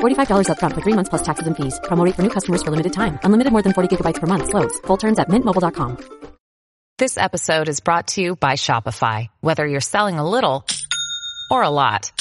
$45 upfront for three months plus taxes and fees. Promo rate for new customers for limited time. Unlimited more than 40 gigabytes per month. Slows. Full terms at mintmobile.com. This episode is brought to you by Shopify. Whether you're selling a little or a lot,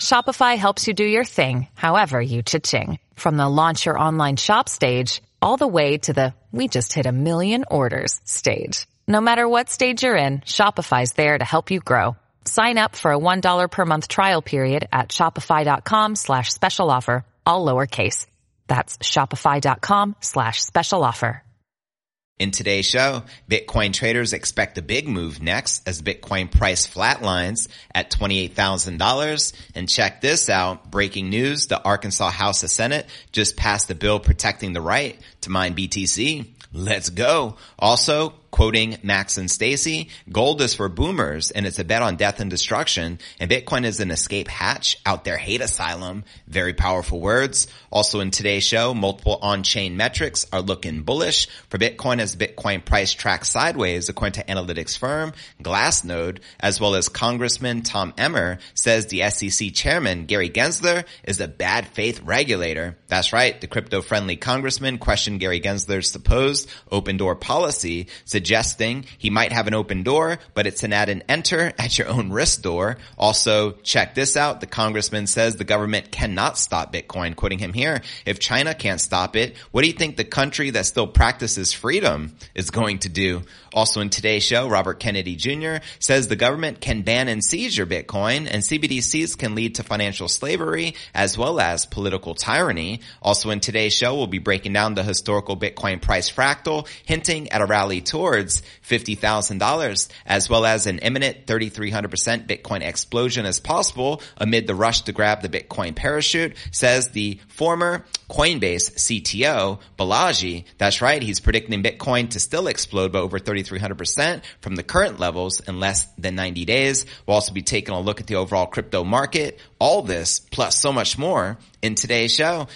Shopify helps you do your thing, however you cha-ching. From the launch your online shop stage, all the way to the we just hit a million orders stage. No matter what stage you're in, Shopify's there to help you grow. Sign up for a $1 per month trial period at shopify.com slash special offer, all lowercase. That's shopify.com slash special offer. In today's show, Bitcoin traders expect a big move next as Bitcoin price flatlines at $28,000. And check this out. Breaking news. The Arkansas House of Senate just passed a bill protecting the right to mine BTC. Let's go. Also, quoting Max and Stacy, gold is for boomers and it's a bet on death and destruction and Bitcoin is an escape hatch out their hate asylum. Very powerful words. Also in today's show, multiple on-chain metrics are looking bullish for Bitcoin as Bitcoin price tracks sideways according to analytics firm Glassnode, as well as Congressman Tom Emmer says the SEC chairman Gary Gensler is a bad faith regulator. That's right. The crypto friendly congressman questioned Gary Gensler's supposed open door policy, suggesting he might have an open door, but it's an add and enter at your own risk door. Also, check this out. The congressman says the government cannot stop Bitcoin, quoting him here. If China can't stop it, what do you think the country that still practices freedom is going to do? Also in today's show, Robert Kennedy Jr. says the government can ban and seize your Bitcoin and CBDCs can lead to financial slavery as well as political tyranny. Also in today's show, we'll be breaking down the historical Bitcoin price fractal, hinting at a rally towards $50,000 as well as an imminent 3,300% Bitcoin explosion as possible amid the rush to grab the Bitcoin parachute, says the former Coinbase CTO, Balaji. That's right. He's predicting Bitcoin to still explode by over 3,300% from the current levels in less than 90 days. We'll also be taking a look at the overall crypto market. All this plus so much more in today's show.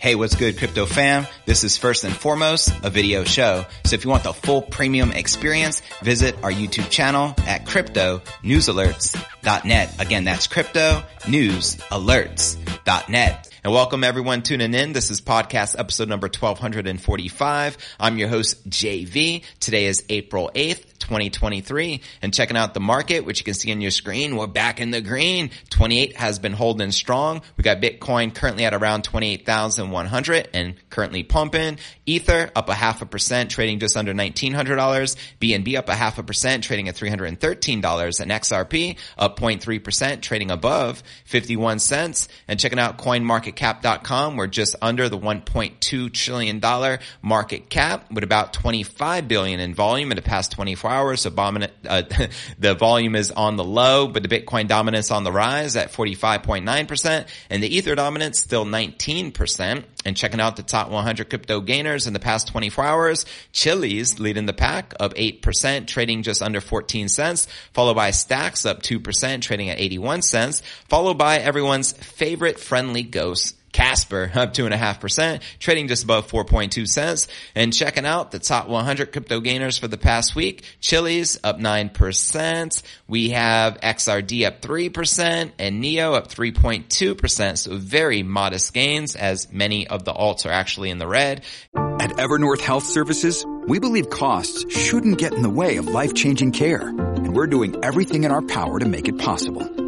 Hey, what's good, crypto fam? This is first and foremost a video show. So if you want the full premium experience, visit our YouTube channel at cryptonewsalerts.net. Again, that's cryptonewsalerts.net. And welcome everyone tuning in. This is podcast episode number 1245. I'm your host, JV. Today is April 8th. 2023 and checking out the market, which you can see on your screen. We're back in the green. 28 has been holding strong. We got Bitcoin currently at around 28,100 and currently pumping. Ether up a half a percent, trading just under $1,900. BNB up a half a percent, trading at $313. And XRP up 0.3%, trading above 51 cents. And checking out coinmarketcap.com, we're just under the $1.2 trillion market cap with about 25 billion in volume in the past 24 hours. So uh, the volume is on the low, but the Bitcoin dominance on the rise at 45.9% and the Ether dominance still 19%. And checking out the top 100 crypto gainers in the past 24 hours, Chiliz leading the pack up 8%, trading just under 14 cents, followed by Stacks up 2%, trading at 81 cents, followed by everyone's favorite friendly ghost, Casper up two and a half percent, trading just above 4.2 cents. And checking out the top 100 crypto gainers for the past week, Chiliz up 9%. We have XRD up 3% and Neo up 3.2%. So very modest gains as many of the alts are actually in the red. At Evernorth Health Services, we believe costs shouldn't get in the way of life-changing care. And we're doing everything in our power to make it possible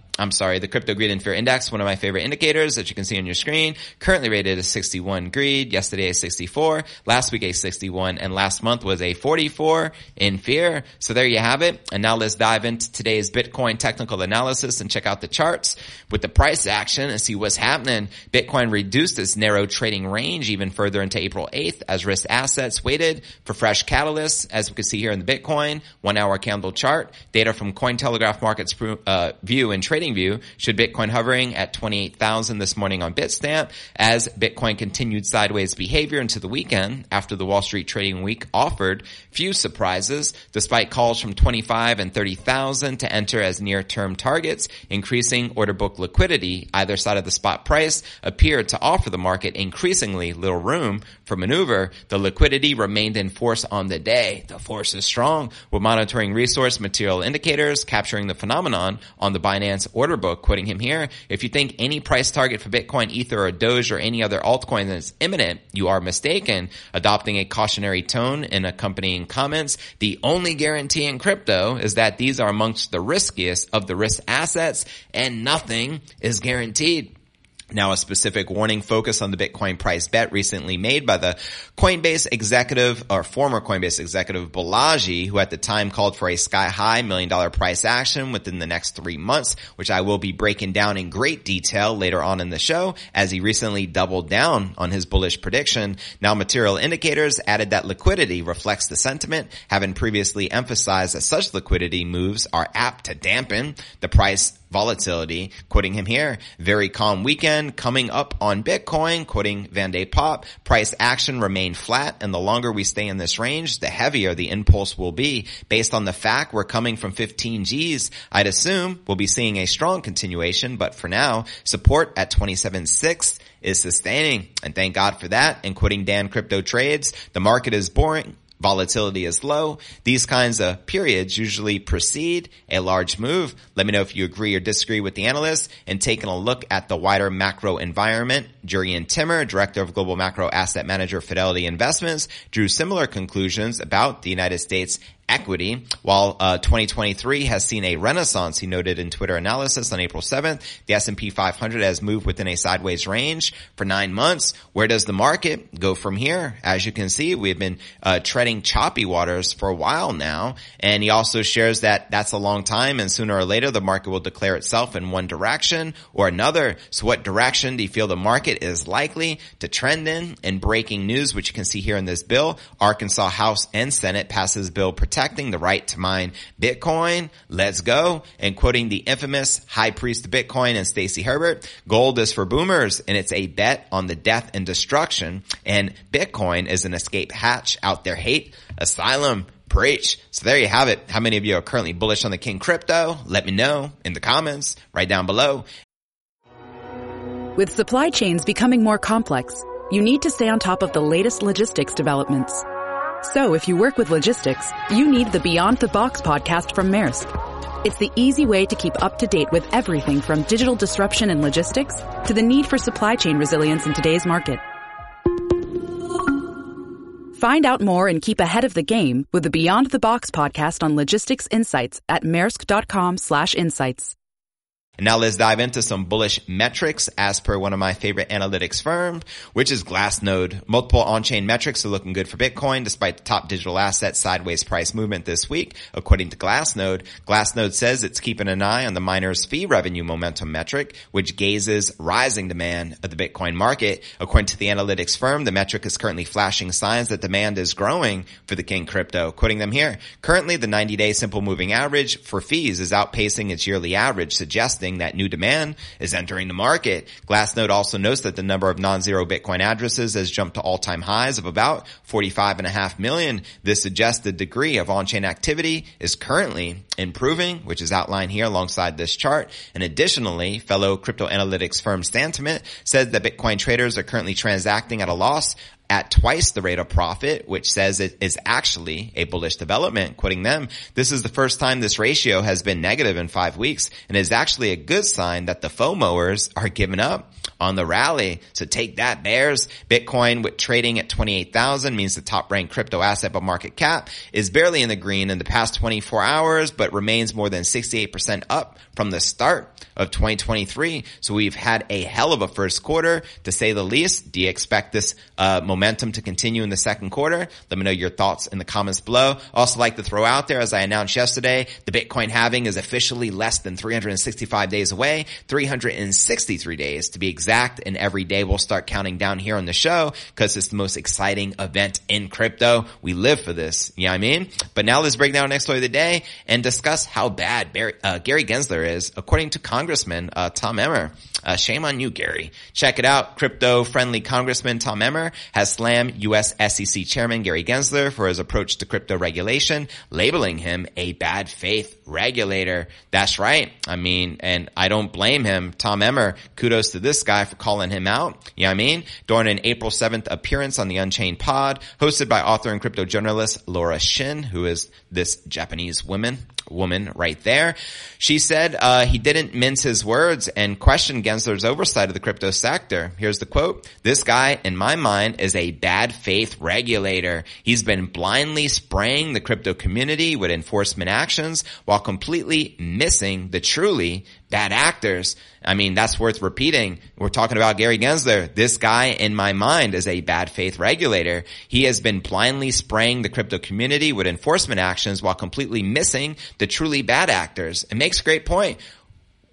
I'm sorry, the crypto greed and fear index, one of my favorite indicators that you can see on your screen, currently rated a 61 greed, yesterday a 64, last week a 61, and last month was a 44 in fear. So there you have it. And now let's dive into today's Bitcoin technical analysis and check out the charts with the price action and see what's happening. Bitcoin reduced its narrow trading range even further into April 8th as risk assets waited for fresh catalysts, as we can see here in the Bitcoin one hour candle chart. Data from Cointelegraph Markets uh, view and trading trading view should Bitcoin hovering at 28,000 this morning on Bitstamp as Bitcoin continued sideways behavior into the weekend after the Wall Street trading week offered few surprises despite calls from 25 and 30,000 to enter as near term targets, increasing order book liquidity either side of the spot price appeared to offer the market increasingly little room for maneuver. The liquidity remained in force on the day. The force is strong with monitoring resource material indicators capturing the phenomenon on the Binance order book, quoting him here, if you think any price target for Bitcoin, Ether, or Doge or any other altcoin is imminent, you are mistaken. Adopting a cautionary tone in accompanying comments, the only guarantee in crypto is that these are amongst the riskiest of the risk assets and nothing is guaranteed. Now a specific warning focus on the Bitcoin price bet recently made by the Coinbase executive or former Coinbase executive Balaji, who at the time called for a sky high million dollar price action within the next three months, which I will be breaking down in great detail later on in the show as he recently doubled down on his bullish prediction. Now material indicators added that liquidity reflects the sentiment, having previously emphasized that such liquidity moves are apt to dampen the price volatility. Quoting him here, very calm weekend coming up on Bitcoin, quoting Van de Poppe, price action remain flat and the longer we stay in this range, the heavier the impulse will be. Based on the fact we're coming from 15 G's, I'd assume we'll be seeing a strong continuation, but for now, support at 27.6 is sustaining. And thank God for that. And quoting Daan Crypto Trades, the market is boring volatility is low. These kinds of periods usually precede a large move. Let me know if you agree or disagree with the analyst and taking a look at the wider macro environment. Jurrien Timmer, director of global macro asset manager Fidelity Investments, drew similar conclusions about the United States equity. While uh, 2023 has seen a renaissance, he noted in Twitter analysis on April 7th, the S&P 500 has moved within a sideways range for nine months. Where does the market go from here? As you can see, we've been uh, treading choppy waters for a while now, and he also shares that that's a long time, and sooner or later the market will declare itself in one direction or another. So, what direction do you feel the market is likely to trend in? In breaking news, which you can see here in this bill, Arkansas House and Senate passes bill protecting protecting the right to mine Bitcoin. Let's go. And quoting the infamous high priest of Bitcoin and Stacy Herbert, gold is for boomers and it's a bet on the death and destruction. And Bitcoin is an escape hatch out there hate asylum. Preach. So there you have it. How many of you are currently bullish on the King crypto? Let me know in the comments right down below. With supply chains becoming more complex, you need to stay on top of the latest logistics developments. So if you work with logistics, you need the Beyond the Box podcast from Maersk. It's the easy way to keep up to date with everything from digital disruption in logistics to the need for supply chain resilience in today's market. Find out more and keep ahead of the game with the Beyond the Box podcast on logistics insights at maersk.com slash insights. And now let's dive into some bullish metrics as per one of my favorite analytics firms, which is Glassnode. Multiple on-chain metrics are looking good for Bitcoin despite the top digital asset sideways price movement this week. According to Glassnode, Glassnode says it's keeping an eye on the miner's fee revenue momentum metric, which gauges rising demand of the Bitcoin market. According to the analytics firm, the metric is currently flashing signs that demand is growing for the King crypto. Quoting them here, currently the 90-day simple moving average for fees is outpacing its yearly average, suggesting that new demand is entering the market. Glassnode also notes that the number of non-zero Bitcoin addresses has jumped to all-time highs of about 45 and a half million. This suggests the degree of on-chain activity is currently improving, which is outlined here alongside this chart. And additionally, fellow crypto analytics firm Santiment said that Bitcoin traders are currently transacting at a loss at twice the rate of profit, which says it is actually a bullish development. Quoting them, this is the first time this ratio has been negative in five weeks and is actually a good sign that the FOMOers are giving up on the rally. So take that bears. Bitcoin with trading at 28,000 means the top ranked crypto asset by market cap is barely in the green in the past 24 hours, but remains more than 68% up from the start of 2023. So we've had a hell of a first quarter to say the least. Do you expect this uh, momentum to continue in the second quarter. Let me know your thoughts in the comments below. Also like to throw out there, as I announced yesterday, the Bitcoin halving is officially less than 365 days away, 363 days to be exact. And every day we'll start counting down here on the show because it's the most exciting event in crypto. We live for this. You know what I mean? But now let's break down next story of the day and discuss how bad Barry, uh, Gary Gensler is, according to Congressman uh, Tom Emmer. Uh, shame on you, Gary. Check it out. Crypto friendly Congressman Tom Emmer has slammed U.S. SEC Chairman Gary Gensler for his approach to crypto regulation, labeling him a bad faith regulator. That's right. I mean, and I don't blame him. Tom Emmer, kudos to this guy for calling him out. You know what I mean? During an April 7th appearance on the Unchained Pod, hosted by author and crypto journalist Laura Shin, who is this Japanese woman, woman right there. She said uh, he didn't mince his words and questioned Gensler's oversight of the crypto sector. Here's the quote. This guy, in my mind, is a bad faith regulator. He's been blindly spraying the crypto community with enforcement actions while completely missing the truly bad actors. I mean, that's worth repeating. We're talking about Gary Gensler. This guy, in my mind, is a bad faith regulator. He has been blindly spraying the crypto community with enforcement actions while completely missing the truly bad actors. It makes a great point.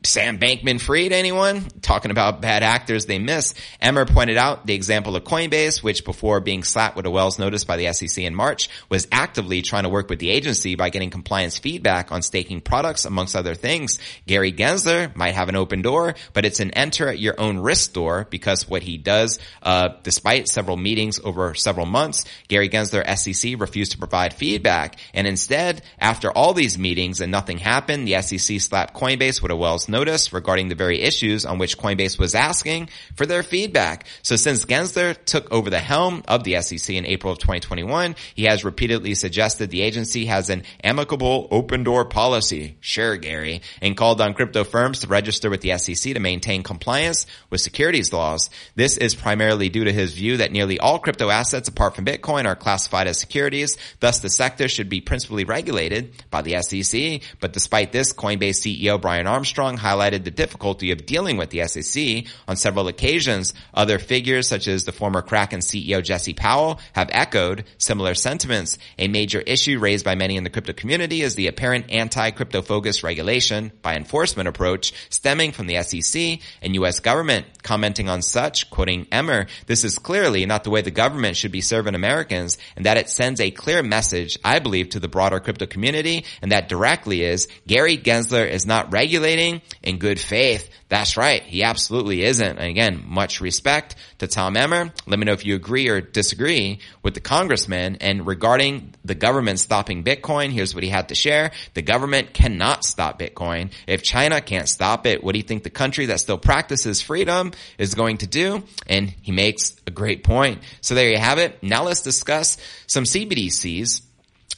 Sam Bankman Fried, anyone? Talking about bad actors they miss. Emmer pointed out the example of Coinbase, which before being slapped with a Wells notice by the SEC in March, was actively trying to work with the agency by getting compliance feedback on staking products, amongst other things. Gary Gensler might have an open door, but it's an enter at your own risk door because what he does, uh, despite several meetings over several months, Gary Gensler SEC refused to provide feedback. And instead, after all these meetings and nothing happened, the SEC slapped Coinbase with a Wells notice regarding the very issues on which Coinbase was asking for their feedback. So since Gensler took over the helm of the SEC in April of 2021, he has repeatedly suggested the agency has an amicable open door policy. Sure, Gary, and called on crypto firms to register with the SEC to maintain compliance with securities laws. This is primarily due to his view that nearly all crypto assets apart from Bitcoin are classified as securities. Thus the sector should be principally regulated by the SEC. But despite this, Coinbase CEO Brian Armstrong highlighted the difficulty of dealing with the SEC on several occasions. Other figures such as the former Kraken CEO Jesse Powell have echoed similar sentiments. A major issue raised by many in the crypto community is the apparent anti-crypto focused regulation by enforcement approach stemming from the SEC and US government. Commenting on such, quoting Emmer, this is clearly not the way the government should be serving Americans and that it sends a clear message, I believe, to the broader crypto community and that directly is Gary Gensler is not regulating in good faith. That's right. He absolutely isn't. And again, much respect to Tom Emmer. Let me know if you agree or disagree with the congressman. And regarding the government stopping Bitcoin, here's what he had to share. The government cannot stop Bitcoin. If China can't stop it, what do you think the country that still practices freedom is going to do? And he makes a great point. So there you have it. Now let's discuss some CBDCs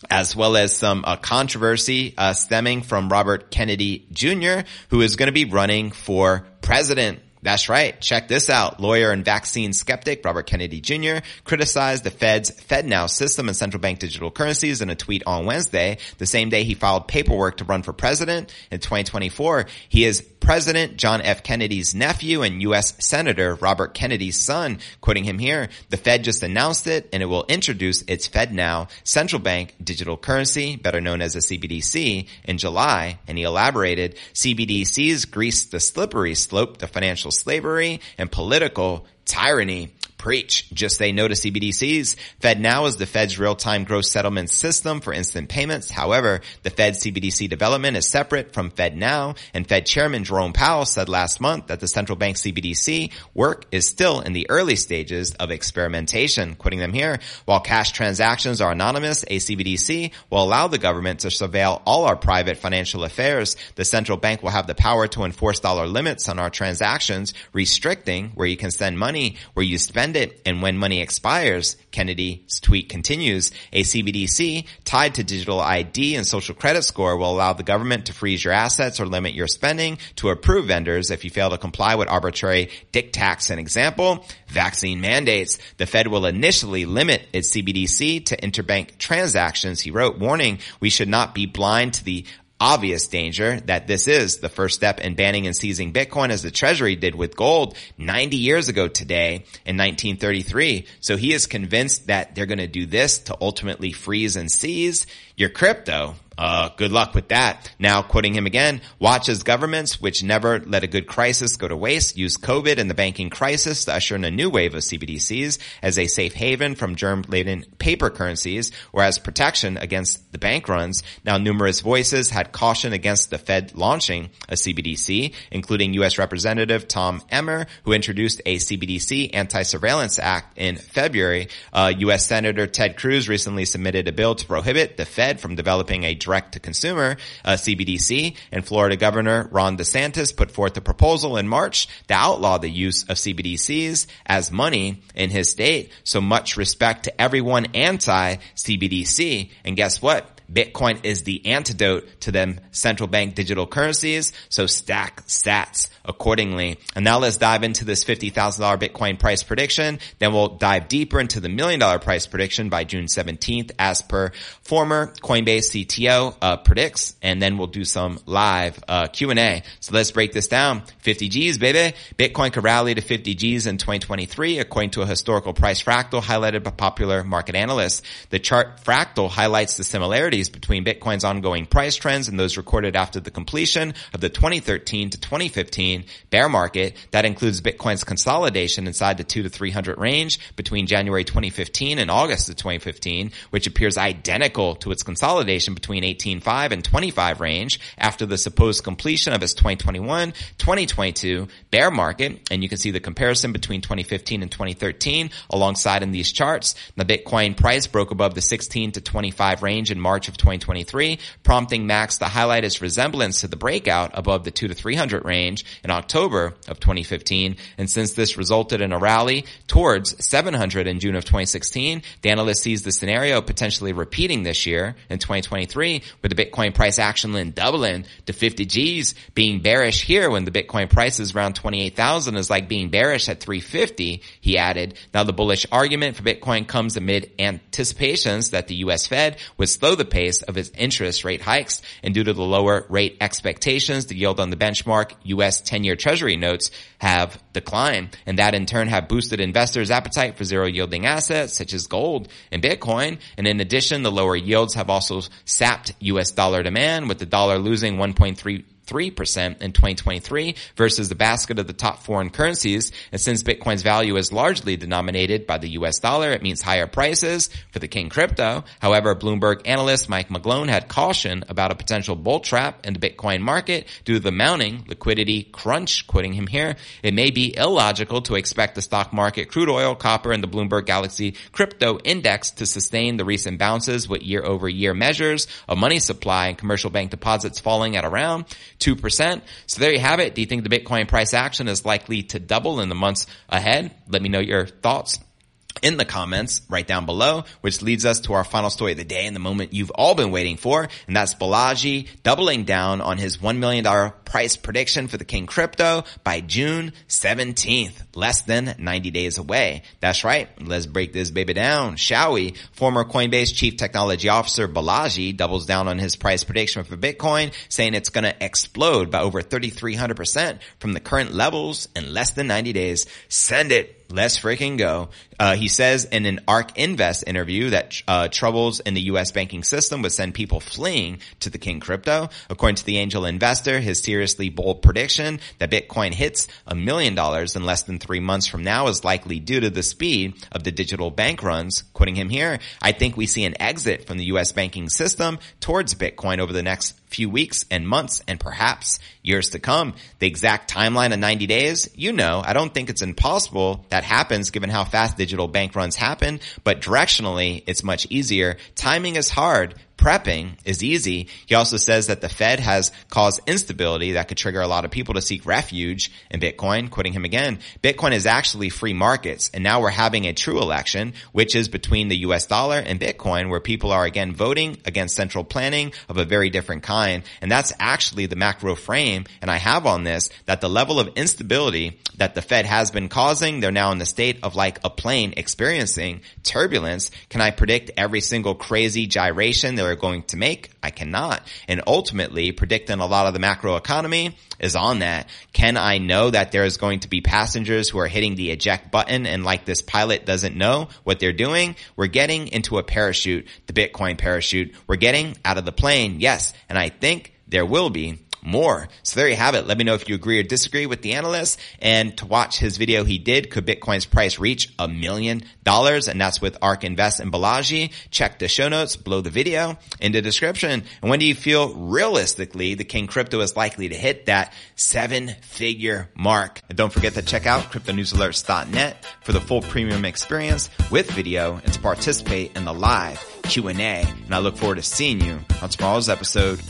as well as some uh, controversy uh, stemming from Robert Kennedy Jr., who is going to be running for president that's right. Check this out. Lawyer and vaccine skeptic Robert Kennedy Jr. criticized the Fed's FedNow system and central bank digital currencies in a tweet on Wednesday, the same day he filed paperwork to run for president in 2024. He is President John F. Kennedy's nephew and U.S. Senator Robert Kennedy's son. Quoting him here, the Fed just announced it and it will introduce its FedNow central bank digital currency, better known as a CBDC, in July. And he elaborated, CBDCs grease the slippery slope to financial slavery and political tyranny. Preach. Just say no to CBDCs. FedNow is the Fed's real-time gross settlement system for instant payments. However, the Fed CBDC development is separate from FedNow and Fed Chairman Jerome Powell said last month that the central bank CBDC work is still in the early stages of experimentation. Quoting them here, while cash transactions are anonymous, a CBDC will allow the government to surveil all our private financial affairs. The central bank will have the power to enforce dollar limits on our transactions, restricting where you can send money, where you spend it, and when money expires. Kennedy's tweet continues, a CBDC tied to digital ID and social credit score will allow the government to freeze your assets or limit your spending to approve vendors if you fail to comply with arbitrary dictats. An example, vaccine mandates. The Fed will initially limit its CBDC to interbank transactions. He wrote, warning, we should not be blind to the obvious danger that this is the first step in banning and seizing Bitcoin as the Treasury did with gold 90 years ago today in 1933. So he is convinced that they're going to do this to ultimately freeze and seize your crypto. Uh, good luck with that. Now quoting him again, watch as governments, which never let a good crisis go to waste, use COVID and the banking crisis to usher in a new wave of CBDCs as a safe haven from germ-laden paper currencies or as protection against the bank runs. Now numerous voices had caution against the Fed launching a CBDC, including U.S. Representative Tom Emmer, who introduced a CBDC Anti-Surveillance Act in February. Uh, U.S. Senator Ted Cruz recently submitted a bill to prohibit the Fed from developing a direct to consumer uh, CBDC. And Florida Governor Ron DeSantis put forth a proposal in March to outlaw the use of CBDCs as money in his state. So much respect to everyone anti CBDC. And guess what? Bitcoin is the antidote to them central bank digital currencies. So stack sats accordingly. And now let's dive into this $50,000 Bitcoin price prediction. Then we'll dive deeper into the million dollar price prediction by June 17th as per former Coinbase CTO uh, predicts. And then we'll do some live uh, Q&A. So let's break this down. 50 G's, baby. Bitcoin could rally to 50 G's in 2023 according to a historical price fractal highlighted by popular market analysts. The chart fractal highlights the between Bitcoin's ongoing price trends and those recorded after the completion of the 2013 to 2015 bear market. That includes Bitcoin's consolidation inside the 2 to 300 range between January 2015 and August of 2015, which appears identical to its consolidation between 18.5 and 25 range after the supposed completion of its 2021, 2022 bear market. And you can see the comparison between 2015 and 2013 alongside in these charts. The Bitcoin price broke above the 16 to 25 range in March of 2023, prompting Max to highlight its resemblance to the breakout above the 2 to 300 range in October of 2015. And since this resulted in a rally towards 700 in June of 2016, the analyst sees the scenario potentially repeating this year in 2023 with the Bitcoin price actually doubling to 50 G's. Being bearish here when the Bitcoin price is around 28,000 is like being bearish at 350, he added. Now the bullish argument for Bitcoin comes amid anticipations that the US Fed would slow the pace of its interest rate hikes. And due to the lower rate expectations, the yield on the benchmark U.S. 10-year treasury notes have declined. And that in turn have boosted investors' appetite for zero yielding assets such as gold and Bitcoin. And in addition, the lower yields have also sapped U.S. dollar demand with the dollar losing 1.3 3% in 2023 versus the basket of the top foreign currencies. And since Bitcoin's value is largely denominated by the US dollar, it means higher prices for the king crypto. However, Bloomberg analyst Mike McGlone had caution about a potential bull trap in the Bitcoin market due to the mounting liquidity crunch, quoting him here. It may be illogical to expect the stock market, crude oil, copper, and the Bloomberg Galaxy crypto index to sustain the recent bounces with year over year measures of money supply and commercial bank deposits falling at around 2%. So there you have it. Do you think the Bitcoin price action is likely to double in the months ahead? Let me know your thoughts in the comments right down below, which leads us to our final story of the day and the moment you've all been waiting for. And that's Balaji doubling down on his $1 million price prediction for the King crypto by June 17th, less than 90 days away. That's right. Let's break this baby down, shall we? Former Coinbase chief technology officer Balaji doubles down on his price prediction for Bitcoin, saying it's going to explode by over 3,300% from the current levels in less than 90 days. Send it. Let's freaking go. Uh, he says in an ARK Invest interview that uh, troubles in the U.S. banking system would send people fleeing to the King crypto. According to the angel investor, his seriously bold prediction that Bitcoin hits a million dollars in less than three months from now is likely due to the speed of the digital bank runs. Quoting him here, I think we see an exit from the U.S. banking system towards Bitcoin over the next few weeks and months and perhaps years to come. The exact timeline of 90 days, you know, I don't think it's impossible that happens given how fast digital bank runs happen, but directionally it's much easier. Timing is hard, prepping is easy. He also says that the Fed has caused instability that could trigger a lot of people to seek refuge in Bitcoin. Quoting him again, Bitcoin is actually free markets. And now we're having a true election, which is between the US dollar and Bitcoin, where people are again voting against central planning of a very different kind. And that's actually the macro frame. And I have on this that the level of instability that the Fed has been causing, they're now in the state of like a plane experiencing turbulence. Can I predict every single crazy gyration? There are going to make? I cannot. And ultimately predicting a lot of the macro economy is on that. Can I know that there is going to be passengers who are hitting the eject button and like this pilot doesn't know what they're doing? We're getting into a parachute, the Bitcoin parachute. We're getting out of the plane. Yes. And I think there will be more. So there you have it. Let me know if you agree or disagree with the analyst. And to watch his video he did, could Bitcoin's price reach a million dollars? And that's with ARK Invest and Balaji. Check the show notes below the video in the description. And when do you feel realistically the King Crypto is likely to hit that seven figure mark? And don't forget to check out cryptonewsalerts.net for the full premium experience with video and to participate in the live Q&A. And I look forward to seeing you on tomorrow's episode